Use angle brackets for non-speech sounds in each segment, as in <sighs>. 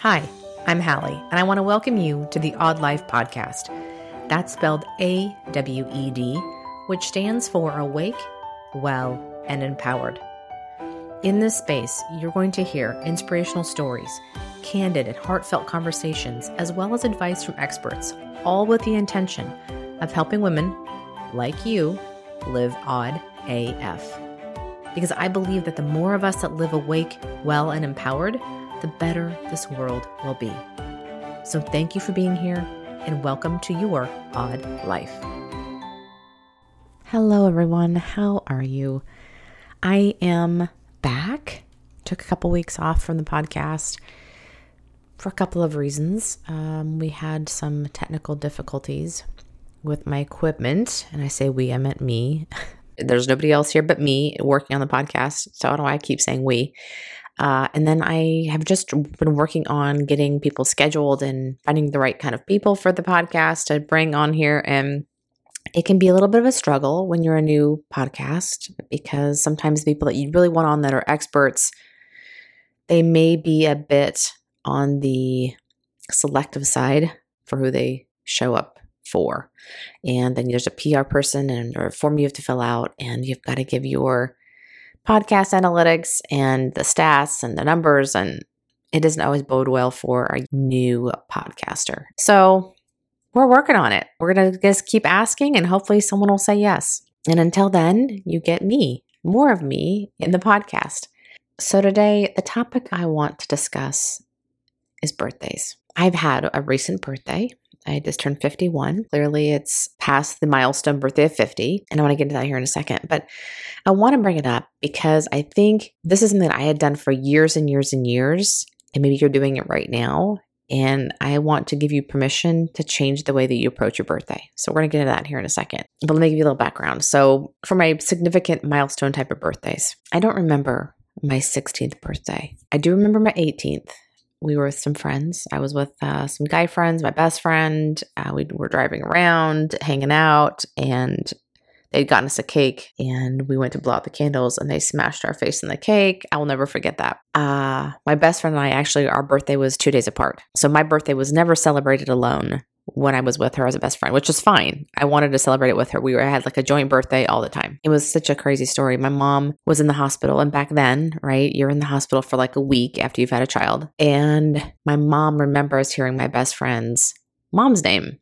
Hi, I'm Hallie, and I want to welcome you to the Awed Life podcast. That's spelled A W E D, which stands for Awake, Well, and Empowered. In this space, you're going to hear inspirational stories, candid and heartfelt conversations, as well as advice from experts, all with the intention of helping women like you live awed AF. Because I believe that the more of us that live awake, well, and empowered, the better this world will be. So thank you for being here and welcome to your awed life. Hello, everyone. How are you? I am back. Took a couple weeks off from the podcast for a couple of reasons. Um, we had some technical difficulties with my equipment, and I say we, I meant me. <laughs> There's nobody else here but me working on the podcast, so I don't know why I keep saying we. Uh, and then I have just been working on getting people scheduled and finding the right kind of people for the podcast to bring on here. And it can be a little bit of a struggle when you're a new podcast because sometimes people that you really want on that are experts, they may be a bit on the selective side for who they show up for. And then there's a PR person and or a form you have to fill out, and you've got to give your podcast analytics and the stats and the numbers, and it doesn't always bode well for a new podcaster. So we're working on it. We're going to just keep asking, and hopefully, someone will say yes. And until then, you get me, more of me in the podcast. So, today, the topic I want to discuss is birthdays. I've had a recent birthday. I just turned 51. Clearly, it's past the milestone birthday of 50. And I want to get into that here in a second. But I want to bring it up because I think this is something that I had done for years and years and years. And maybe you're doing it right now. And I want to give you permission to change the way that you approach your birthday. So, we're going to get into that here in a second. But let me give you a little background. So, for my significant milestone type of birthdays, I don't remember my 16th birthday. I do remember my 18th we were with some friends. I was with uh, some guy friends, my best friend. Uh, we were driving around, hanging out, and they'd gotten us a cake and we went to blow out the candles and they smashed our face in the cake. I will never forget that. Uh, my best friend and I actually, our birthday was two days apart. So my birthday was never celebrated alone when I was with her as a best friend, which is fine. I wanted to celebrate it with her. We were had like a joint birthday all the time. It was such a crazy story. My mom was in the hospital, and back then, right, you're in the hospital for like a week after you've had a child. And my mom remembers hearing my best friend's mom's name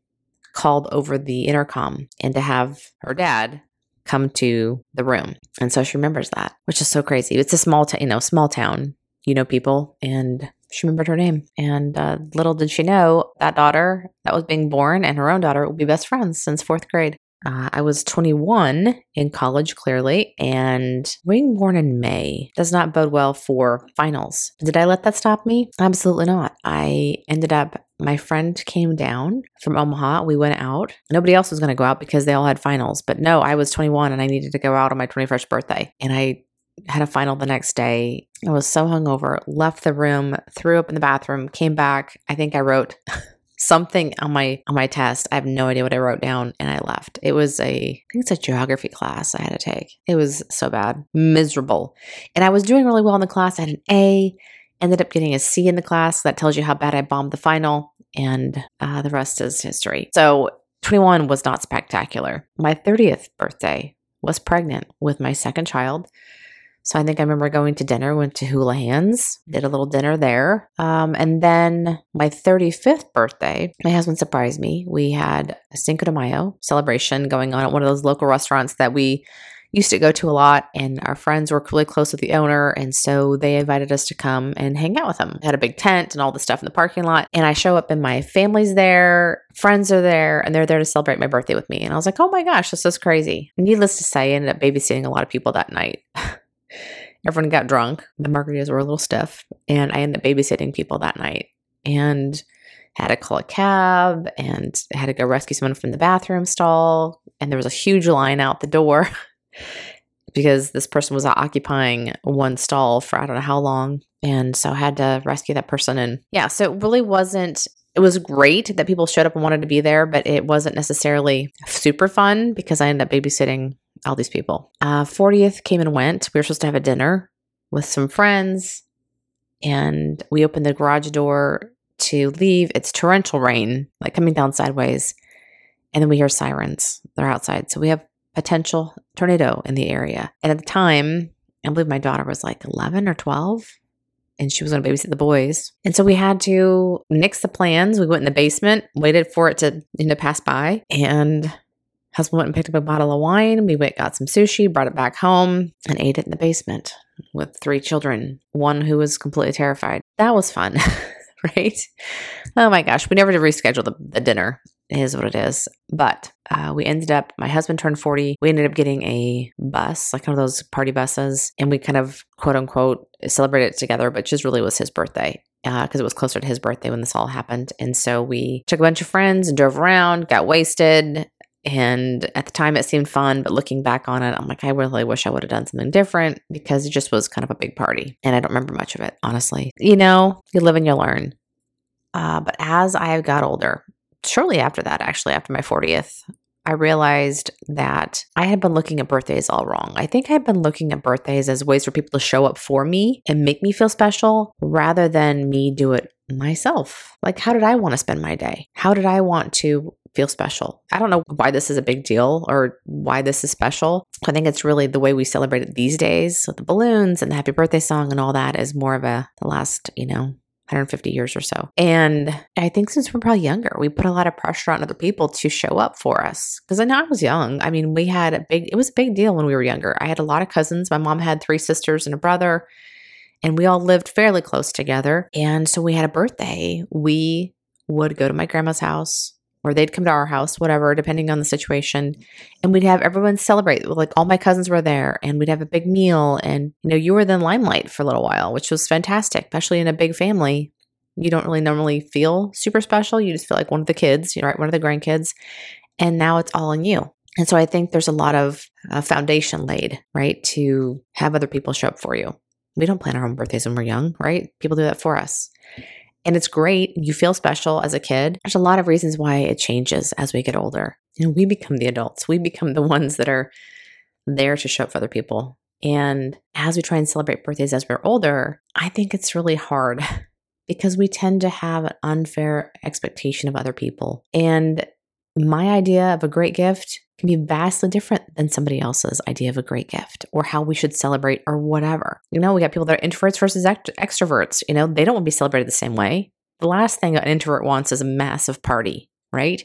called over the intercom and to have her dad come to the room. And so she remembers that, which is so crazy. It's a small town, you know, small town, you know, people. And she remembered her name. And uh, little did she know that daughter that was being born and her own daughter will be best friends since fourth grade. Uh, I was 21 in college, clearly, and being born in May does not bode well for finals. Did I let that stop me? Absolutely not. I ended up, my friend came down from Omaha. We went out. Nobody else was going to go out because they all had finals. But no, I was 21 and I needed to go out on my 21st birthday. And I had a final the next day. I was so hungover, left the room, threw up in the bathroom, came back. I think I wrote <laughs> something on my on my test. I have no idea what I wrote down and I left. It was a I think it's a geography class I had to take. It was so bad. Miserable. And I was doing really well in the class. I had an A, ended up getting a C in the class. That tells you how bad I bombed the final and uh, the rest is history. So 21 was not spectacular. My 30th birthday was pregnant with my second child. So I think I remember going to dinner, went to Hula Hands, did a little dinner there. Um, and then my 35th birthday, my husband surprised me. We had a Cinco de Mayo celebration going on at one of those local restaurants that we used to go to a lot and our friends were really close with the owner and so they invited us to come and hang out with them had a big tent and all the stuff in the parking lot and i show up and my family's there friends are there and they're there to celebrate my birthday with me and i was like oh my gosh this is crazy needless to say i ended up babysitting a lot of people that night <laughs> Everyone got drunk. The margaritas were a little stiff, and I ended up babysitting people that night and had to call a cab and had to go rescue someone from the bathroom stall. And there was a huge line out the door <laughs> because this person was occupying one stall for I don't know how long. And so I had to rescue that person. And yeah, so it really wasn't it was great that people showed up and wanted to be there, but it wasn't necessarily super fun because I ended up babysitting all these people. Uh, 40th came and went. We were supposed to have a dinner with some friends. and we opened the garage door to leave. It's torrential rain, like coming down sideways. And then we hear sirens. They're outside. So we have potential tornado in the area. And at the time, I believe my daughter was like 11 or 12 and she was going to babysit the boys. And so we had to nix the plans. We went in the basement, waited for it to you know pass by, and husband went and picked up a bottle of wine. We went got some sushi, brought it back home, and ate it in the basement with three children. One who was completely terrified. That was fun. <laughs> right? Oh my gosh, we never did reschedule the, the dinner. It is what it is. But uh, we ended up, my husband turned 40. We ended up getting a bus, like one of those party buses, and we kind of quote unquote celebrated it together, but just really was his birthday because uh, it was closer to his birthday when this all happened. And so we took a bunch of friends and drove around, got wasted. And at the time, it seemed fun, but looking back on it, I'm like, I really wish I would have done something different because it just was kind of a big party. And I don't remember much of it, honestly. You know, you live and you learn. Uh, but as I got older, shortly after that, actually, after my 40th, I realized that I had been looking at birthdays all wrong. I think I had been looking at birthdays as ways for people to show up for me and make me feel special rather than me do it myself. Like, how did I want to spend my day? How did I want to feel special? I don't know why this is a big deal or why this is special. I think it's really the way we celebrate it these days with the balloons and the happy birthday song and all that is more of a, the last, you know, 150 years or so. And I think since we're probably younger, we put a lot of pressure on other people to show up for us. Because I know I was young. I mean, we had a big, it was a big deal when we were younger. I had a lot of cousins. My mom had three sisters and a brother, and we all lived fairly close together. And so we had a birthday. We would go to my grandma's house or they'd come to our house, whatever, depending on the situation. And we'd have everyone celebrate. Like all my cousins were there and we'd have a big meal. And, you know, you were then limelight for a little while, which was fantastic, especially in a big family. You don't really normally feel super special. You just feel like one of the kids, you know, right? One of the grandkids. And now it's all on you. And so I think there's a lot of uh, foundation laid, right? To have other people show up for you. We don't plan our own birthdays when we're young, right? People do that for us. And it's great. You feel special as a kid. There's a lot of reasons why it changes as we get older. And we become the adults. We become the <laughs> ones that are there to show up for other people. And as we try and celebrate birthdays as we're older, I think it's really hard <laughs> because we tend to have an unfair expectation of other people. And my idea of a great gift can be vastly different than somebody else's idea of a great gift or how we should celebrate or whatever. You know, we got people that are introverts versus ext- extroverts. You know, they don't want to be celebrated the same way. The last thing an introvert wants is a massive party, right?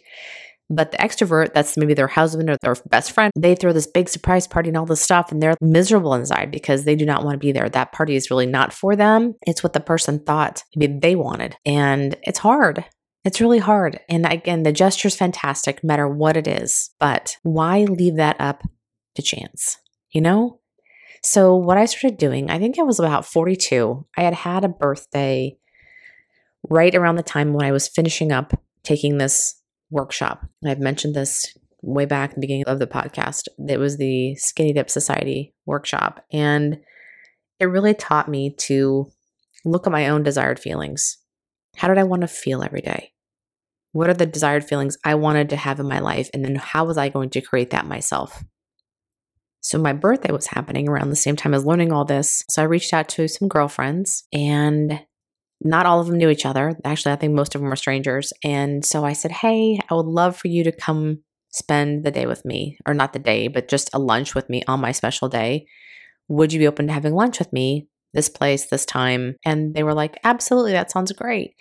But the extrovert, that's maybe their husband or their best friend, they throw this big surprise party and all this stuff, and they're miserable inside because they do not want to be there. That party is really not for them. It's what the person thought maybe they wanted. And it's hard. It's really hard. And again, the gesture is fantastic, no matter what it is. But why leave that up to chance? You know? So, what I started doing, I think I was about 42. I had had a birthday right around the time when I was finishing up taking this workshop. I've mentioned this way back in the beginning of the podcast. It was the Skinny Dip Society workshop. And it really taught me to look at my own desired feelings how did I want to feel every day? What are the desired feelings I wanted to have in my life? And then how was I going to create that myself? So, my birthday was happening around the same time as learning all this. So, I reached out to some girlfriends, and not all of them knew each other. Actually, I think most of them were strangers. And so I said, Hey, I would love for you to come spend the day with me, or not the day, but just a lunch with me on my special day. Would you be open to having lunch with me this place, this time. And they were like, absolutely, that sounds great.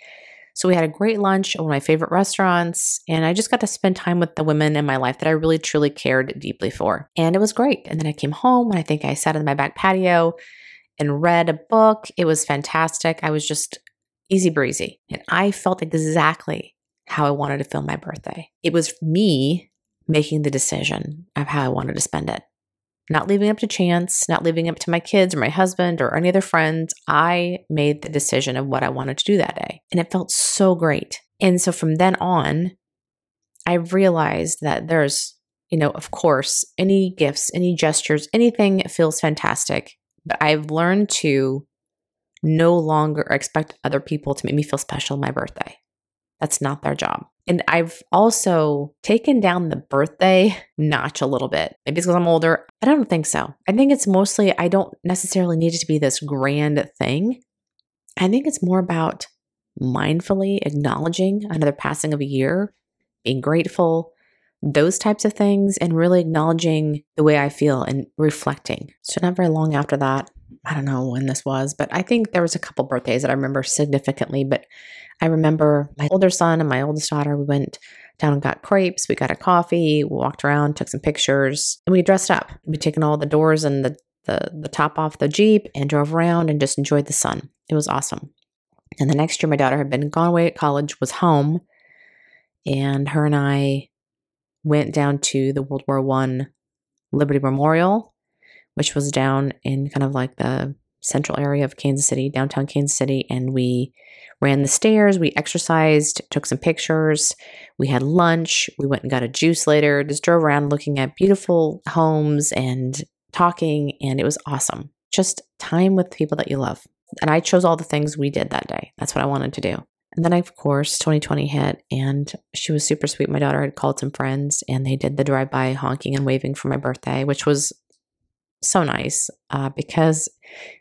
So we had a great lunch at one of my favorite restaurants, and I just got to spend time with the women in my life that I really truly cared deeply for. And it was great. And then I came home and I think I sat in my back patio and read a book. It was fantastic. I was just easy breezy. And I felt exactly how I wanted to feel my birthday. It was me making the decision of how I wanted to spend it not leaving up to chance, not leaving up to my kids or my husband or any other friends. I made the decision of what I wanted to do that day. And it felt so great. And so from then on, I realized that there's, you know, of course, any gifts, any gestures, anything feels fantastic. But I've learned to no longer expect other people to make me feel special on my birthday. That's not their job. And I've also taken down the birthday <laughs> notch a little bit. Maybe it's because I'm older. I don't think so. I think it's mostly, I don't necessarily need it to be this grand thing. I think it's more about mindfully acknowledging another passing of a year, being grateful, those types of things, and really acknowledging the way I feel and reflecting. So, not very long after that, I don't know when this was, but I think there was a couple birthdays that I remember significantly. But I remember my older son and my oldest daughter, we went down and got crepes, we got a coffee, we walked around, took some pictures, and we dressed up. We taken all the doors and the, the the top off the Jeep and drove around and just enjoyed the sun. It was awesome. And the next year, my daughter had been gone away at college, was home, and her and I went down to the World War One Liberty Memorial, which was down in kind of like the central area of Kansas City, downtown Kansas City, and we ran the stairs, we exercised, took some pictures, we had lunch, we went and got a juice later, just drove around looking at beautiful homes and talking, and it was awesome. Just time with people that you love. And I chose all the things we did that day. That's what I wanted to do. And then, of course, 2020 hit and she was super sweet. My daughter had called some friends and they did the drive by honking and waving for my birthday, which was so nice uh, because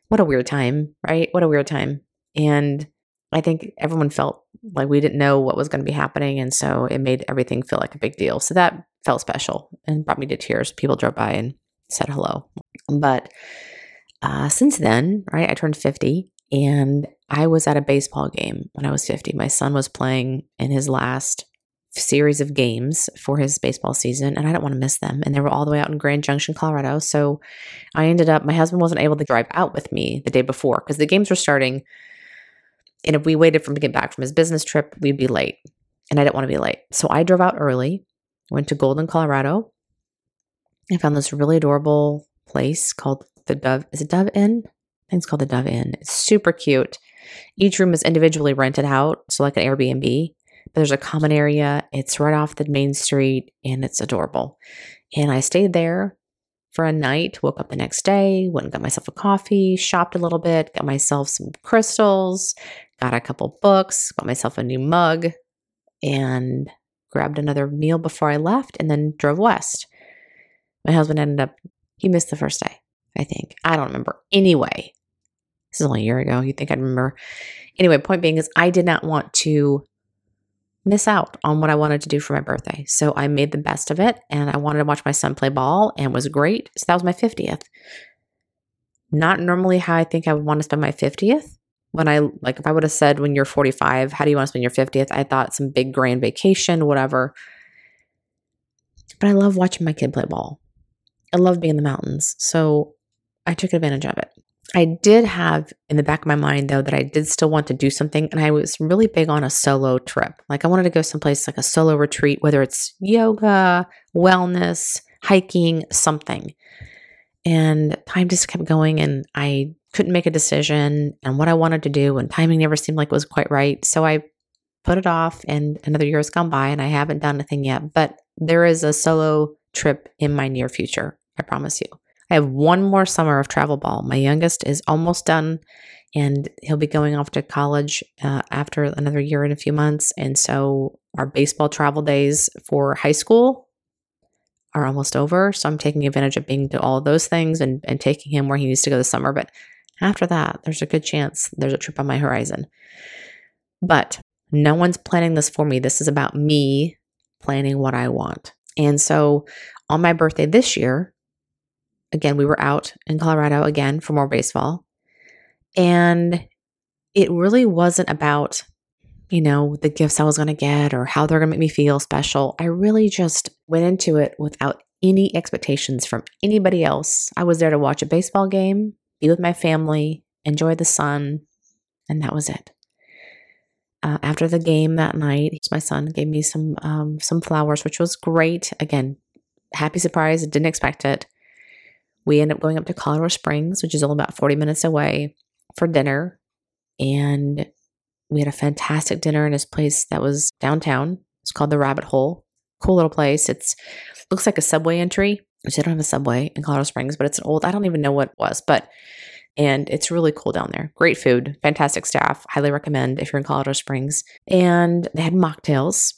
what a weird time, right? What a weird time. And I think everyone felt like we didn't know what was going to be happening. And so it made everything feel like a big deal. So that felt special and brought me to tears. People drove by and said hello. But uh, since then, right, I turned 50 and I was at a baseball game when I was 50. My son was playing in his last series of games for his baseball season, and I don't want to miss them. And they were all the way out in Grand Junction, Colorado. So I ended up, my husband wasn't able to drive out with me the day before because the games were starting. And if we waited for him to get back from his business trip, we'd be late. And I didn't want to be late. So I drove out early, went to Golden, Colorado. I found this really adorable place called the Dove. Is it Dove Inn? I think it's called the Dove Inn. It's super cute. Each room is individually rented out, so like an Airbnb. There's a common area. It's right off the main street and it's adorable. And I stayed there for a night, woke up the next day, went and got myself a coffee, shopped a little bit, got myself some crystals, got a couple books, got myself a new mug, and grabbed another meal before I left and then drove west. My husband ended up, he missed the first day, I think. I don't remember. Anyway, this is only a year ago. You think I'd remember. Anyway, point being is I did not want to miss out on what I wanted to do for my birthday. So I made the best of it and I wanted to watch my son play ball and was great. So that was my 50th. Not normally how I think I would want to spend my 50th. When I like if I would have said when you're 45, how do you want to spend your 50th? I thought some big grand vacation, whatever. But I love watching my kid play ball. I love being in the mountains. So I took advantage of it. I did have in the back of my mind though that I did still want to do something and I was really big on a solo trip. Like I wanted to go someplace like a solo retreat whether it's yoga, wellness, hiking, something. And time just kept going and I couldn't make a decision and what I wanted to do and timing never seemed like it was quite right. So I put it off and another year has gone by and I haven't done a thing yet, but there is a solo trip in my near future. I promise you. I have one more summer of travel ball. My youngest is almost done and he'll be going off to college uh, after another year and a few months. And so our baseball travel days for high school are almost over. So I'm taking advantage of being to all of those things and, and taking him where he needs to go this summer. But after that, there's a good chance there's a trip on my horizon. But no one's planning this for me. This is about me planning what I want. And so on my birthday this year, again, we were out in Colorado again for more baseball. And it really wasn't about, you know, the gifts I was going to get or how they're going to make me feel special. I really just went into it without any expectations from anybody else. I was there to watch a baseball game, be with my family, enjoy the sun, and that was it. Uh, after the game that night, my son gave me some um, some flowers, which was great. Again, happy surprise. Didn't expect it. We ended up going up to Colorado Springs, which is only about 40 minutes away, for dinner. And we had a fantastic dinner in this place that was downtown. It's called the Rabbit Hole. Cool little place. It's looks like a subway entry, which they don't have a subway in Colorado Springs, but it's an old, I don't even know what it was, but and it's really cool down there. Great food, fantastic staff. Highly recommend if you're in Colorado Springs. And they had mocktails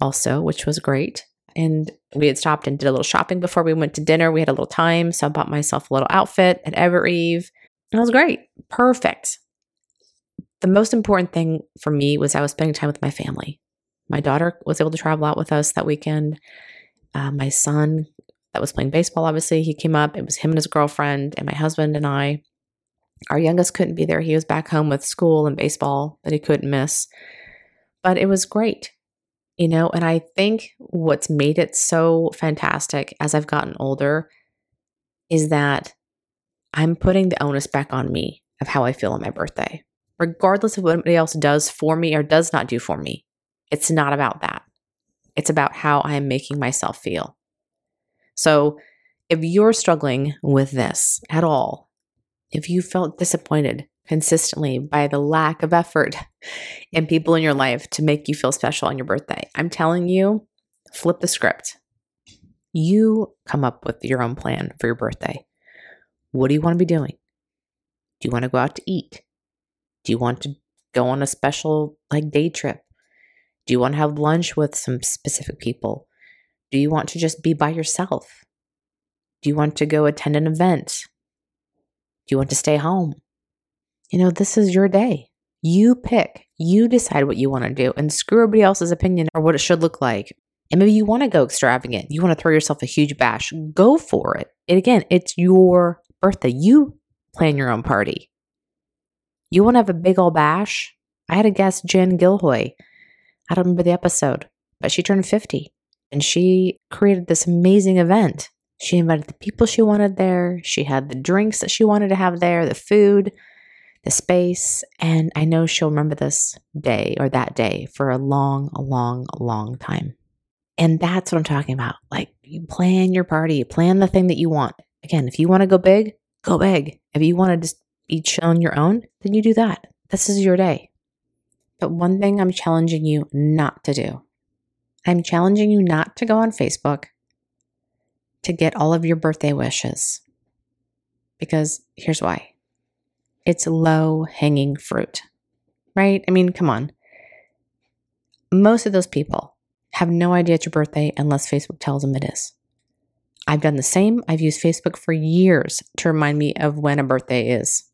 also, which was great. And we had stopped and did a little shopping before we went to dinner. We had a little time. So I bought myself a little outfit at Evereve. And it was great. Perfect. the most important thing for me was I was spending time with my family. My daughter was able to travel out with us that weekend. Uh, my son, that was playing baseball, obviously, he came up. It was him and his girlfriend, and my husband and I. Our youngest couldn't be there. He was back home with school and baseball that he couldn't miss. But it was great, you know. And I think what's made it so fantastic as I've gotten older is that I'm putting the onus back on me of how I feel on my birthday, regardless of what anybody else does for me or does not do for me. It's not about that. It's about how I am making myself feel. So, if you're struggling with this at all, if you felt disappointed consistently by the lack of effort <laughs> and people in your life to make you feel special on your birthday, I'm telling you, flip the script. You come up with your own plan for your birthday. What do you want to be doing? Do you want to go out to eat? Do you want to go on a special like day trip? Do you want to have lunch with some specific people? Do you want to just be by yourself? Do you want to go attend an event? Do you want to stay home? You know, this is your day. You pick, you decide what you want to do, and screw everybody else's opinion or what it should look like. And maybe you want to go extravagant. You want to throw yourself a huge bash. Go for it. And again, it's your birthday. You plan your own party. You want to have a big old bash? I had a guest, Jen Gilhoy. I don't remember the episode, but she turned 50 and she created this amazing event. She invited the people she wanted there. She had the drinks that she wanted to have there, the food, the space. And I know she'll remember this day or that day for a long, long, long time. And that's what I'm talking about. Like, you plan your party, plan the thing that you want. Again, if you want to go big, go big. If you want to just be on your own, then you do that. This is your day. But one thing I'm challenging you not to do I'm challenging you not to go on Facebook to get all of your birthday wishes. Because here's why it's low hanging fruit, right? I mean, come on. Most of those people have no idea it's your birthday unless Facebook tells them it is. I've done the same. I've used Facebook for years to remind me of when a birthday is.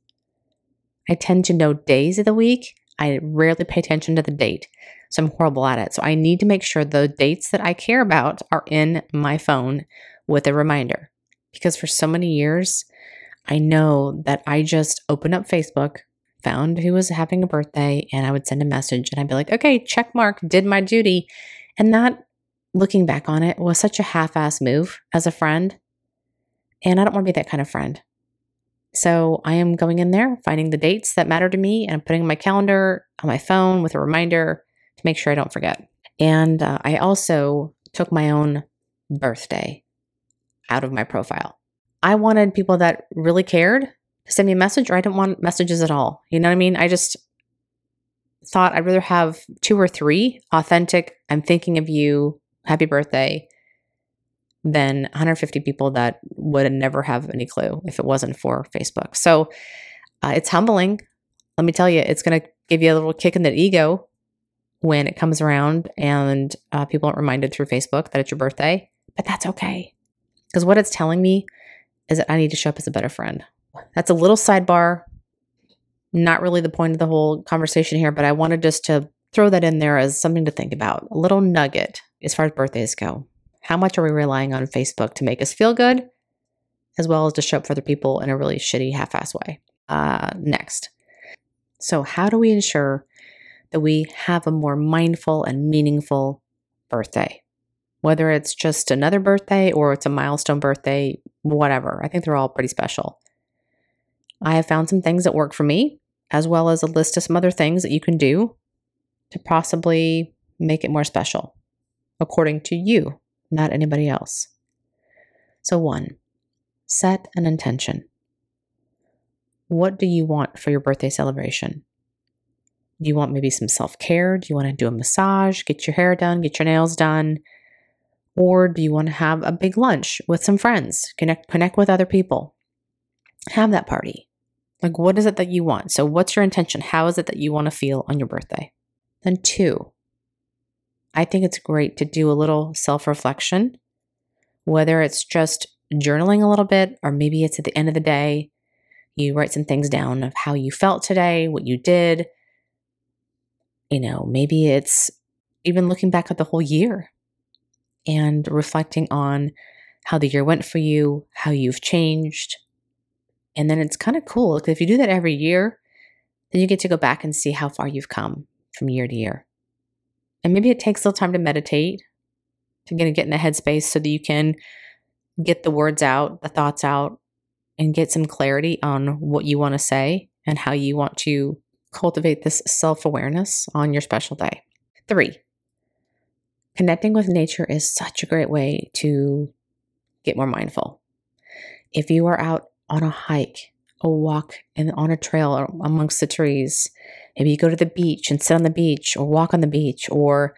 I tend to know days of the week. I rarely pay attention to the date. So I'm horrible at it. So I need to make sure the dates that I care about are in my phone with a reminder. Because for so many years, I know that I just opened up Facebook, found who was having a birthday, and I would send a message and I'd be like, okay, check mark, did my duty. And that looking back on it, was such a half ass move as a friend. And I don't want to be that kind of friend. So I am going in there, finding the dates that matter to me, and I'm putting my calendar on my phone with a reminder to make sure I don't forget. And uh, I also took my own birthday out of my profile. I wanted people that really cared to send me a message, or I didn't want messages at all. You know what I mean? I just thought I'd rather have two or three authentic, I'm thinking of you happy birthday than 150 people that would never have any clue if it wasn't for Facebook. So uh, it's humbling. Let me tell you, it's going to give you a little kick in the ego when it comes around and uh, people aren't reminded through Facebook that it's your birthday, but that's okay. Because what it's telling me is that I need to show up as a better friend. That's a little sidebar, not really the point of the whole conversation here, but I wanted just to throw that in there as something to think about, a little nugget as far as birthdays go. How much are we relying on Facebook to make us feel good, as well as to show up for other people in a really shitty, half ass way? Uh, next. So, how do we ensure that we have a more mindful and meaningful birthday? Whether it's just another birthday or it's a milestone birthday, whatever. I think they're all pretty special. I have found some things that work for me, as well as a list of some other things that you can do to possibly make it more special according to you, not anybody else. So, one, set an intention. What do you want for your birthday celebration? Do you want maybe some self care? Do you want to do a massage, get your hair done, get your nails done? Or do you want to have a big lunch with some friends, connect, connect with other people? Have that party. Like, what is it that you want? So, what's your intention? How is it that you want to feel on your birthday? Then, two, I think it's great to do a little self reflection, whether it's just journaling a little bit, or maybe it's at the end of the day, you write some things down of how you felt today, what you did, You know, maybe it's even looking back at the whole year and reflecting on how the year went for you, how you've changed. And then it's kind of cool because if you do that every year, then you get to go back and see how far you've come from year to year. And maybe it takes a little time to meditate, to get, get in the headspace so that you can get the words out, the thoughts out, and get some clarity on what you want to say and how you want to cultivate this self awareness on your special day. Three, connecting with nature is such a great way to get more mindful. If you are out on a hike, a walk, and on a trail amongst the trees, maybe you go to the beach and sit on the beach or walk on the beach, or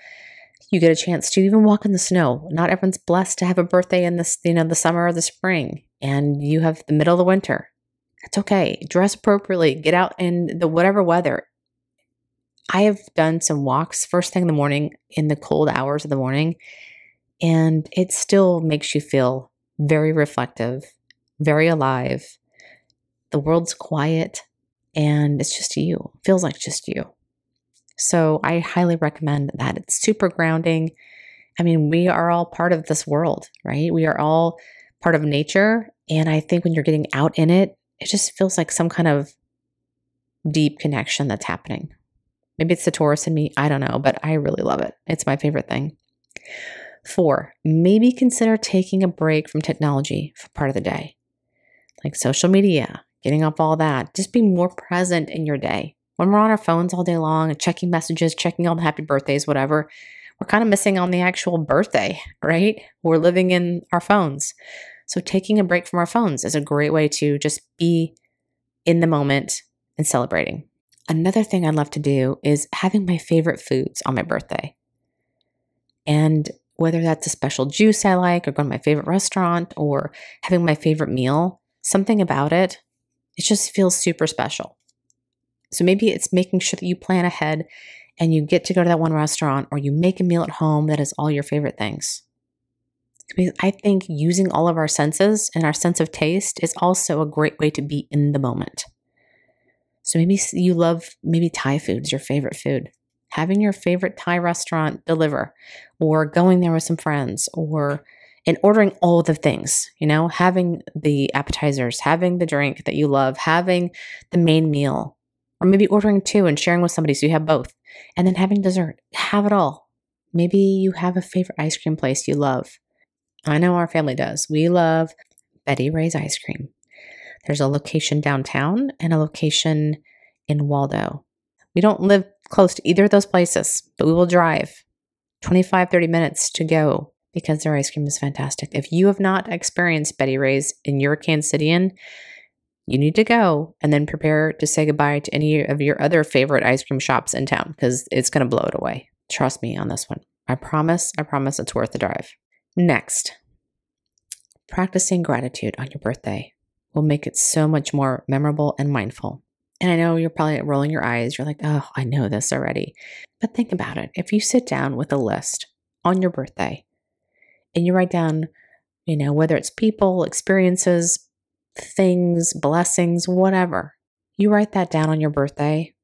you get a chance to even walk in the snow. Not everyone's blessed to have a birthday in this, you know, the summer or the spring, and you have the middle of the winter. It's okay. Dress appropriately. Get out in the whatever weather. I have done some walks first thing in the morning in the cold hours of the morning, and it still makes you feel very reflective, very alive. The world's quiet and it's just you. It feels like just you. So I highly recommend that. It's super grounding. I mean, we are all part of this world, right? We are all part of nature. And I think when you're getting out in it, it just feels like some kind of deep connection that's happening. Maybe it's the Taurus in me. I don't know, but I really love it. It's my favorite thing. Four, maybe consider taking a break from technology for part of the day, like social media, getting off all that. Just be more present in your day. When we're on our phones all day long and checking messages, checking all the happy birthdays, whatever, we're kind of missing on the actual birthday, <laughs> right? We're living in our phones. So taking a break from our phones is a great way to just be in the moment and celebrating. Another thing I'd love to do is having my favorite foods on my birthday. And whether that's a special juice I like, or going to my favorite restaurant, or having my favorite meal, something about it, it just feels super special. So maybe it's making sure that you plan ahead and you get to go to that one restaurant or you make a meal at home that is all your favorite things. Because I think using all of our senses and our sense of taste is also a great way to be in the moment. So maybe you love maybe Thai food is your favorite food. Having your favorite Thai restaurant deliver or going there with some friends or and ordering all the things, you know, having the appetizers, having the drink that you love, having the main meal, or maybe ordering two and sharing with somebody so you have both, and then having dessert. Have it all. Maybe you have a favorite ice cream place you love. I know our family does. We love Betty Rae's ice cream. There's a location downtown and a location in Waldo. We don't live close to either of those places, but we will drive 25, 30 minutes to go because their ice cream is fantastic. If you have not experienced Betty Rae's in your Kansas Cityan, you need to go and then prepare to say goodbye to any of your other favorite ice cream shops in town because it's going to blow it away. Trust me on this one. I promise, I promise it's worth the drive. Next, practicing gratitude on your birthday will make it so much more memorable and mindful. And I know you're probably rolling your eyes. You're like, oh, I know this already. But think about it. If you sit down with a list on your birthday and you write down, you know, whether it's people, experiences, things, blessings, whatever, you write that down on your birthday,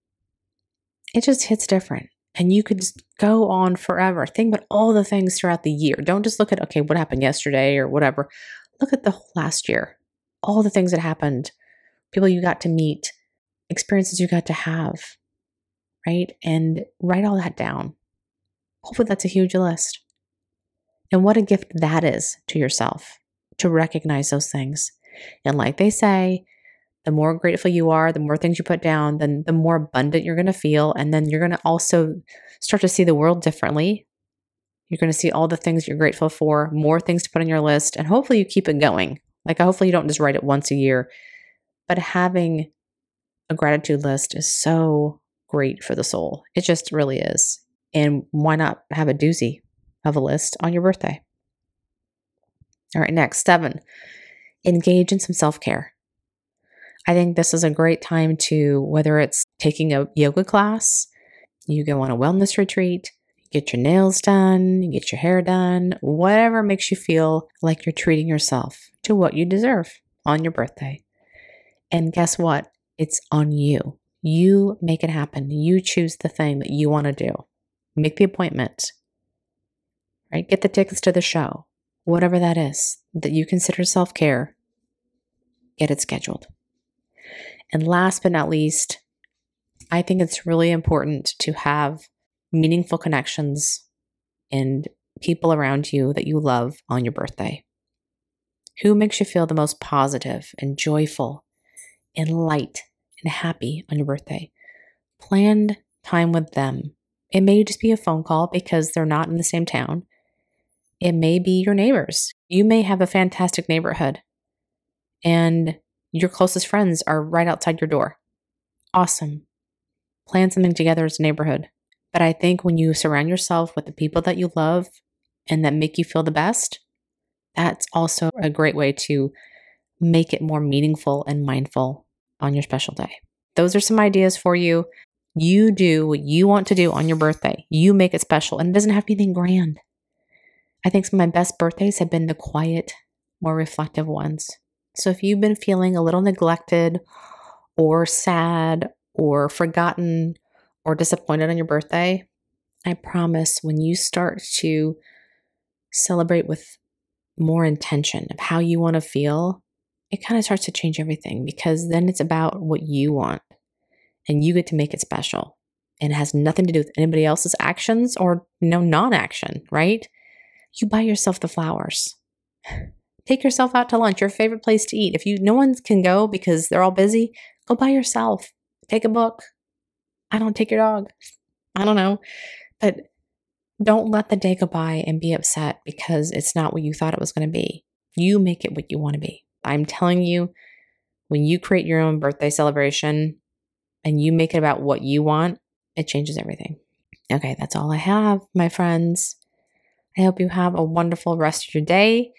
it just hits different and you could go on forever. Think about all the things throughout the year. Don't just look at, okay, what happened yesterday or whatever. Look at the whole last year, all the things that happened, people you got to meet, experiences you got to have, right? And write all that down. Hopefully, that's a huge list. And what a gift that is to yourself to recognize those things. And like they say, the more grateful you are, the more things you put down, then the more abundant you're going to feel. And then you're going to also start to see the world differently. You're going to see all the things you're grateful for, more things to put on your list, and hopefully you keep it going. Like, hopefully you don't just write it once a year, but having a gratitude list is so great for the soul. It just really is. And why not have a doozy of a list on your birthday? All right, next, seven, engage in some self care. I think this is a great time to, whether it's taking a yoga class, you go on a wellness retreat, get your nails done, get your hair done, whatever makes you feel like you're treating yourself to what you deserve on your birthday. And guess what? It's on you. You make it happen. You choose the thing that you want to do. Make the appointment, right? Get the tickets to the show, whatever that is that you consider self care, get it scheduled. And last but not least, I think it's really important to have meaningful connections and people around you that you love on your birthday. Who makes you feel the most positive and joyful and light and happy on your birthday? Plan time with them. It may just be a phone call because they're not in the same town. It may be your neighbors. You may have a fantastic neighborhood and your closest friends are right outside your door. Awesome. Plan something together as a neighborhood. But I think when you surround yourself with the people that you love and that make you feel the best, that's also a great way to make it more meaningful and mindful on your special day. Those are some ideas for you. You do what you want to do on your birthday. You make it special, and it doesn't have to be anything grand. I think some of my best birthdays have been the quiet, more reflective ones. So if you've been feeling a little neglected or sad or forgotten or disappointed on your birthday, I promise when you start to celebrate with more intention of how you want to feel, it kind of starts to change everything because then it's about what you want and you get to make it special. And it has nothing to do with anybody else's actions or no non action, right? You buy yourself the flowers. <sighs> Take yourself out to lunch, your favorite place to eat. If you no one can go because they're all busy, go by yourself. Take a book. I don't take your dog. I don't know. But don't let the day go by and be upset because it's not what you thought it was going to be. You make it what you want to be. I'm telling you, when you create your own birthday celebration and you make it about what you want, it changes everything. Okay, that's all I have, my friends. I hope you have a wonderful rest of your day.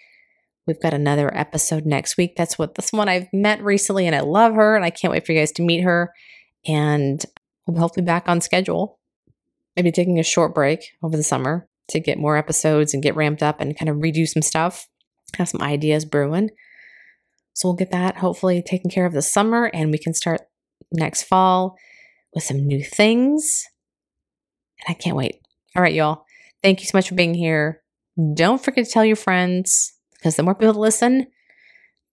We've got another episode next week. That's what this one I've met recently and I love her and I can't wait for you guys to meet her. And we'll hopefully back on schedule maybe taking a short break over the summer to get more episodes and get ramped up and kind of redo some stuff. Have some ideas brewing. So we'll get that hopefully taken care of this summer and we can start next fall with some new things. And I can't wait. All right, y'all. Thank you so much for being here. Don't forget to tell your friends because the more people listen,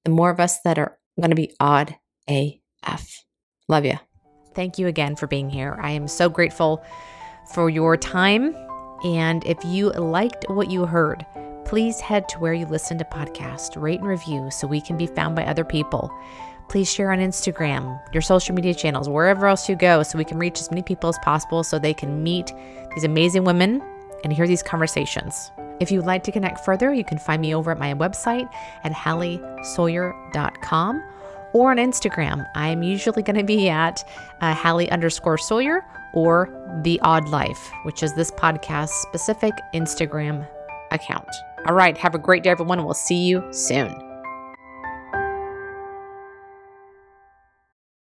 the more of us that are going to be awed AF. Love you. Thank you again for being here. I am so grateful for your time. And if you liked what you heard, please head to where you listen to podcasts, rate and review so we can be found by other people. Please share on Instagram, your social media channels, wherever else you go, so we can reach as many people as possible so they can meet these amazing women and hear these conversations. If you'd like to connect further, you can find me over at my website at halliesawyer.com or on Instagram. I'm usually going to be at uh, Hallie underscore Sawyer or The Awed Life, which is this podcast specific Instagram account. All right, have a great day, everyone, we'll see you soon.